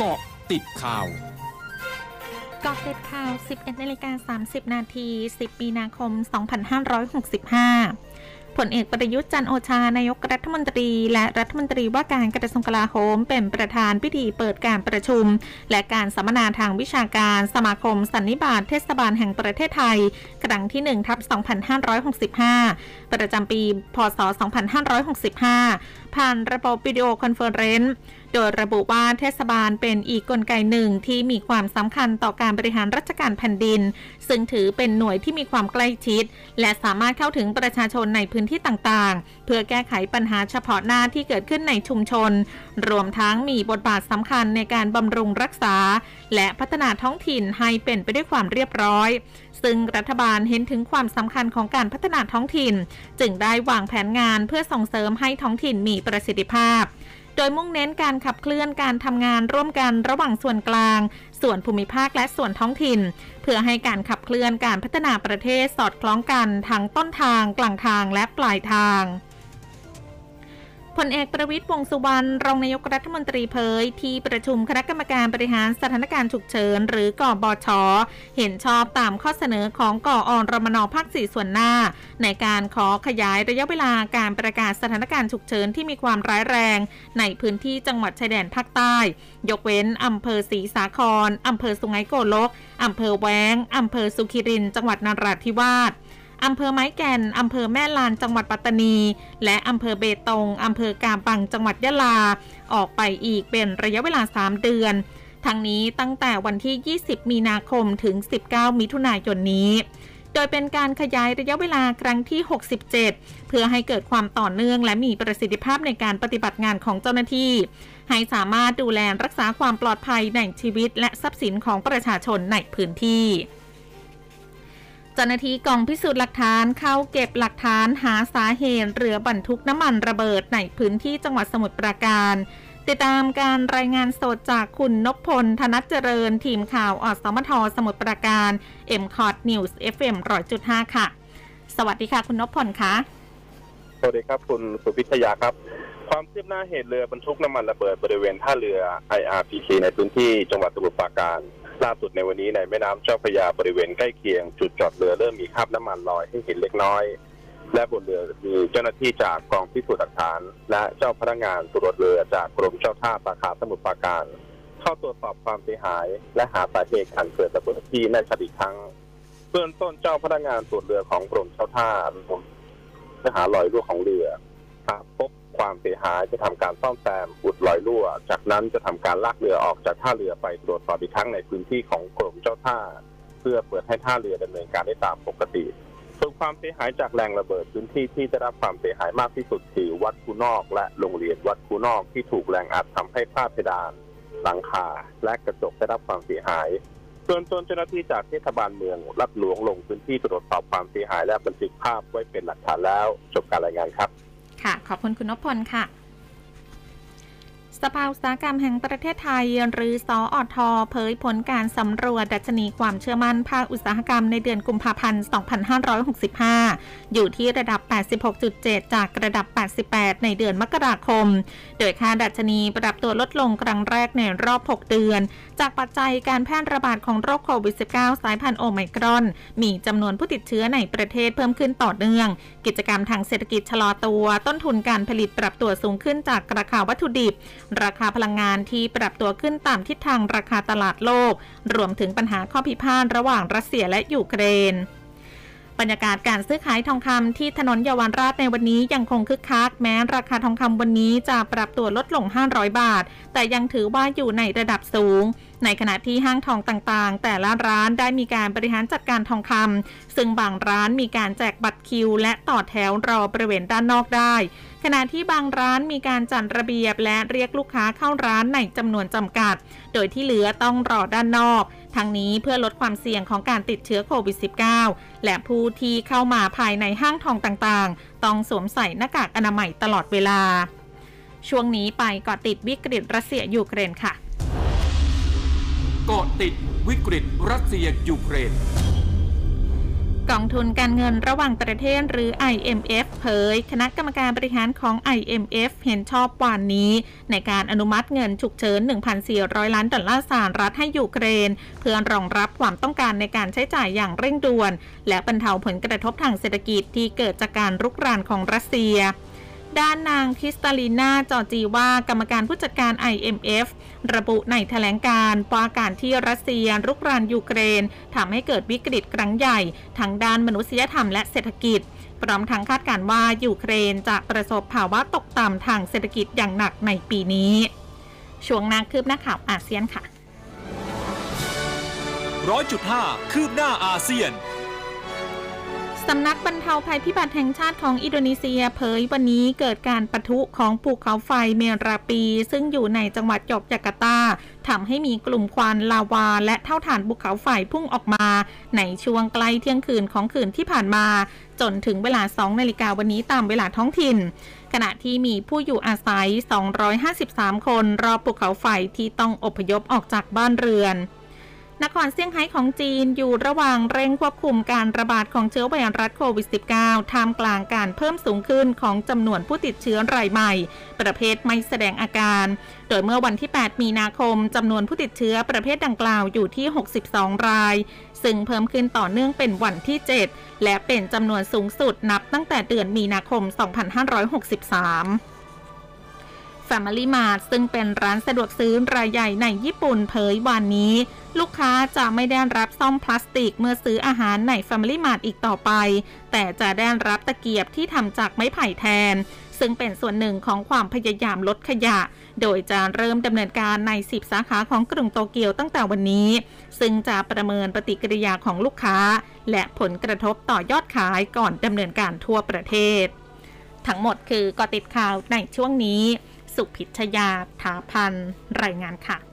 เกาะติดข่าวเกาะติดข่าว 11นาฬิกา30 นาที 10 มีนาคม 2565ผลเอกประยุทธ์จันโอชานายกรัฐมนตรี และรัฐมนตรีว่าการกระทรวงกลาโหม เป็นประธานพิธีเปิดการประชุม และการสัมมนาทางวิชาการ สมาคมสันนิบาตเทศบาลแห่งประเทศไทย ครั้งที่1ทับ2565 ประจำปี พศ 2565 ผ่านระบบวิดีโอคอนเฟอเรนซ์โดยระบุว่าเทศบาลเป็นอีกกลไกหนึ่งที่มีความสำคัญต่อการบริหารราชการแผ่นดิน ซึ่งถือเป็นหน่วยที่มีความใกล้ชิด และสามารถเข้าถึงประชาชนในพื้นที่ต่างๆ เพื่อแก้ไขปัญหาเฉพาะหน้าที่เกิดขึ้นในชุมชน รวมทั้งมีบทบาทสำคัญในการบำรุงรักษา และพัฒนาท้องถิ่นให้เป็นไปด้วยความเรียบร้อย ซึ่งรัฐบาลเห็นถึงความสำคัญของการพัฒนาท้องถิ่น จึงได้วางแผนงานเพื่อส่งเสริมให้ท้องถิ่นมีประสิทธิภาพ ดยมุ่งเน้นการขับเคลื่อนการทำงานร่วมกันระหว่างส่วนกลาง ส่วนภูมิภาคและส่วนท้องถิ่น เพื่อให้การขับเคลื่อนการพัฒนาประเทศสอดคล้องกันทั้งต้นทางกลางทางและปลายทาง พลเอกประวิตยวงษ์สุวรรณรองนายกรัฐมนตรีเผย ที่ประชุมคณะกรรมการบริหารสถานการณ์ฉุกเฉิน หรือกอบชเห็นชอบตามข้อเสนอของกอรมนภาคสี่ส่วนหน้า ในการขอขยายระยะเวลาการประกาศสถานการณ์ฉุกเฉินที่มีความร้ายแรง ในพื้นที่จังหวัดชายแดนภาคใต้ ยกเว้นอำเภอศรีสาครอำเภอสุไหงโกลกอำเภอแวงอำเภอสุขิริน จังหวัดนราธิวาส อำเภอไม้แก่น อำเภอแม่ลาน จังหวัดปัตตานี และอำเภอเบตง อำเภอกาปัง จังหวัดยะลา ออกไปอีกเป็นระยะเวลา 3 เดือน ทั้งนี้ตั้งแต่วันที่ 20 มีนาคมถึง 19 มิถุนายนนี้ โดยเป็นการขยายระยะเวลาครั้งที่ 67 เพื่อให้เกิดความต่อเนื่องและมีประสิทธิภาพในการปฏิบัติงานของเจ้าหน้าที่ ให้สามารถดูแลรักษาความปลอดภัยในชีวิตและทรัพย์สินของประชาชนในพื้นที่ จ้าหน้าที่กองพิสูจน์หลักฐานเข้าเก็บหลักฐานหาสาเหตุเรือบรรทุกน้ำมันระเบิดในพื้นที่จังหวัดสมุทรปราการ ติดตามการรายงานสดจากคุณนพพล ธนัทเจริญ ทีมข่าวอสมทสมุทรปราการ m c o t News FM 100.5 ค่ะ สวัสดีค่ะ คุณนพพลคะสวัสดีครับ คุณสุพิทยาครับ ความคืบหน้าเหตุเรือบรรทุกน้ำมันระเบิดบริเวณท่าเรือ IRPK ในพื้นที่จังหวัดสมุทรปราการ ล่าสุดในวันนี้ในแม่น้ำเจ้าพระยาบริเวณใกล้เคียง จุดจอดเรือเริ่มมีคราบน้ำมันลอยให้เห็นเล็กน้อย และบนเรือมีเจ้าหน้าที่จากกองพิสูจน์หลักฐาน และเจ้าพนักงานตรวจเรือจากกรมเจ้าท่าสาขาสมุทรปราการ เข้าตรวจสอบความเสียหาย และหาสาเหตุการเกิดระเบิดที่แน่ชัดอีกครั้งเบื้องต้นเจ้าพนักงานตรวจเรือของกรมเจ้าท่าเพื่อหารอยรั่วของเรือหากพบ ความเสียหายจะทำการซ่อมแซมอุดรอยรั่ว จากนั้นจะทำการลากเรือออกจากท่าเรือไปตรวจสอบอีกครั้งในพื้นที่ของกรมเจ้าท่า เพื่อเปิดให้ท่าเรือดำเนินการได้ตามปกติส่วนความเสียหายจากแรงระเบิดพื้นที่ที่ได้รับความเสียหายมากที่สุดคือวัดคูนอกและโรงเรียนวัดคูนอกที่ถูกแรงอัดทำให้ฝ้าเพดาน หลังคาและกระจกได้รับความเสียหายส่วนต้นเจ้าหน้าที่จากเทศบาลเมืองรัดหลวงลงพื้นที่ตรวจสอบความเสียหายและบันทึกภาพไว้เป็นหลักฐานแล้วจบการรายงานครับ ค่ะ ขอบคุณคุณนพพลค่ะ สภาอุตสาหกรรมแห่งประเทศไทย หรือสออทอเผยผลการสำรวจดัชนีความเชื่อมั่นภาคอุตสาหกรรมในเดือนกุมภาพันธ์ 2565 อยู่ที่ระดับ 86.7 จากระดับ 88 ในเดือนมกราคม โดยค่าดัชนีปรับตัวลดลงครั้งแรกในรอบ 6 เดือน จากปัจจัยการแพร่ระบาดของโรคโควิด -19 สายพันธุ์โอไมครอน มีจำนวนผู้ติดเชื้อในประเทศเพิ่มขึ้นต่อเนื่อง กิจกรรมทางเศรษฐกิจชะลอตัว ต้นทุนการผลิตปรับตัวสูงขึ้นจากราคาวัตถุดิบราคาพลังงานที่ปรับตัวขึ้นตามทิศทางราคาตลาดโลก รวมถึงปัญหาข้อพิพาทระหว่างรัสเซียและยูเครน บรรยากาศการซื้อขายทองคำที่ถนนเยาวราชในวันนี้ยังคงคึกคักแม้ราคาทองคำวันนี้จะปรับตัวลดลง 500 บาท แต่ยังถือว่าอยู่ในระดับสูง ในขณะที่ห้างทองต่างๆ แต่ละร้านได้มีการบริหารจัดการทองคำซึ่งบางร้านมีการแจกบัตรคิว และต่อแถวรอบริเวณด้านนอกได้ ขณะที่บางร้านมีการจัดระเบียบและเรียกลูกค้าเข้าร้านในจำนวนจำกัด โดยที่เหลือต้องรอด้านนอก ทั้งนี้เพื่อลดความเสี่ยงของการติดเชื้อโควิด -19 และผู้ที่เข้ามาภายในห้างทองต่างๆ ต้องสวมใส่หน้ากากอนามัยตลอดเวลา ช่วงนี้ไปเกาะติดวิกฤตรัสเซียยูเครนค่ะ เกาะติดวิกฤตรัสเซียยูเครน กองทุนการเงินระหว่างประเทศหรือ IMF เผย คณะกรรมการบริหารของ IMF เห็นชอบวันนี้ ในการอนุมัติเงินฉุกเฉิน 1,400 ล้านดอลลาร์สหรัฐให้ยูเครน เพื่อรองรับความต้องการในการใช้จ่ายอย่างเร่งด่วน และบรรเทาผลกระทบทางเศรษฐกิจที่เกิดจากการรุกรานของรัสเซีย ด้านนางคริสตาลินาจอร์เจียวากรรมการผู้จัดการ IMF ระบุในแถลงการณ์ว่าการที่รัสเซียรุกรานยูเครนทำให้เกิดวิกฤตครั้งใหญ่ทั้งด้านมนุษยธรรมและเศรษฐกิจพร้อมทั้งคาดการณ์ว่ายูเครนจะประสบภาวะตกต่ำทางเศรษฐกิจอย่างหนักในปีนี้ ช่วงนาคืบหน้าข่าวอาเซียนค่ะร้อยจุดห้าคืบหน้าอาเซียน สำนักบรรเทาภัยพิบัติแห่งชาติของอินโดนีเซียเผยวันนี้เกิดการปะทุของภูเขาไฟเมราปี ซึ่งอยู่ในจังหวัดยอกจาการ์ตาทำให้มีกลุ่มควันลาวา และเท่าฐานภูเขาไฟพุ่งออกมา ในช่วงใกล้เที่ยงคืนของคืนที่ผ่านมา จนถึงเวลา 2 นาฬิกาวันนี้ตามเวลาท้องถิ่น ขณะที่มีผู้อยู่อาศัย 253 คนรอภูเขาไฟที่ต้องอพยพออกจากบ้านเรือน นครเซี่ยงไฮ้ของจีนอยู่ระหว่างเร่งควบคุมการระบาดของเชื้อไวรัสโควิด -19 ท่ามกลางการเพิ่มสูงขึ้นของจำนวนผู้ติดเชื้อรายใหม่ ประเภทไม่แสดงอาการ โดยเมื่อวันที่ 8 มีนาคมจำนวนผู้ติดเชื้อประเภทดังกล่าวอยู่ที่ 62 ราย ซึ่งเพิ่มขึ้นต่อเนื่องเป็นวันที่ 7 และเป็นจำนวนสูงสุดนับตั้งแต่เดือนมีนาคม 2563 Family Mart ซึ่งเป็นร้านสะดวกซื้อรายใหญ่ในญี่ปุ่นเผยวันนี้ ลูกค้าจะไม่ได้รับซ่อมพลาสติกเมื่อซื้ออาหารใน Family Mart อีกต่อไป แต่จะได้รับตะเกียบที่ทำจากไม้ไผ่แทน ซึ่งเป็นส่วนหนึ่งของความพยายามลดขยะ โดยจะเริ่มดำเนินการใน 10 สาขาของกรุงโตเกียวตั้งแต่วันนี้ ซึ่งจะประเมินปฏิกิริยาของลูกค้า และผลกระทบต่อยอดขายก่อนดำเนินการทั่วประเทศ ทั้งหมดคือกอติดข่าวในช่วงนี้ สุพิชยาถาพันรายงานค่ะ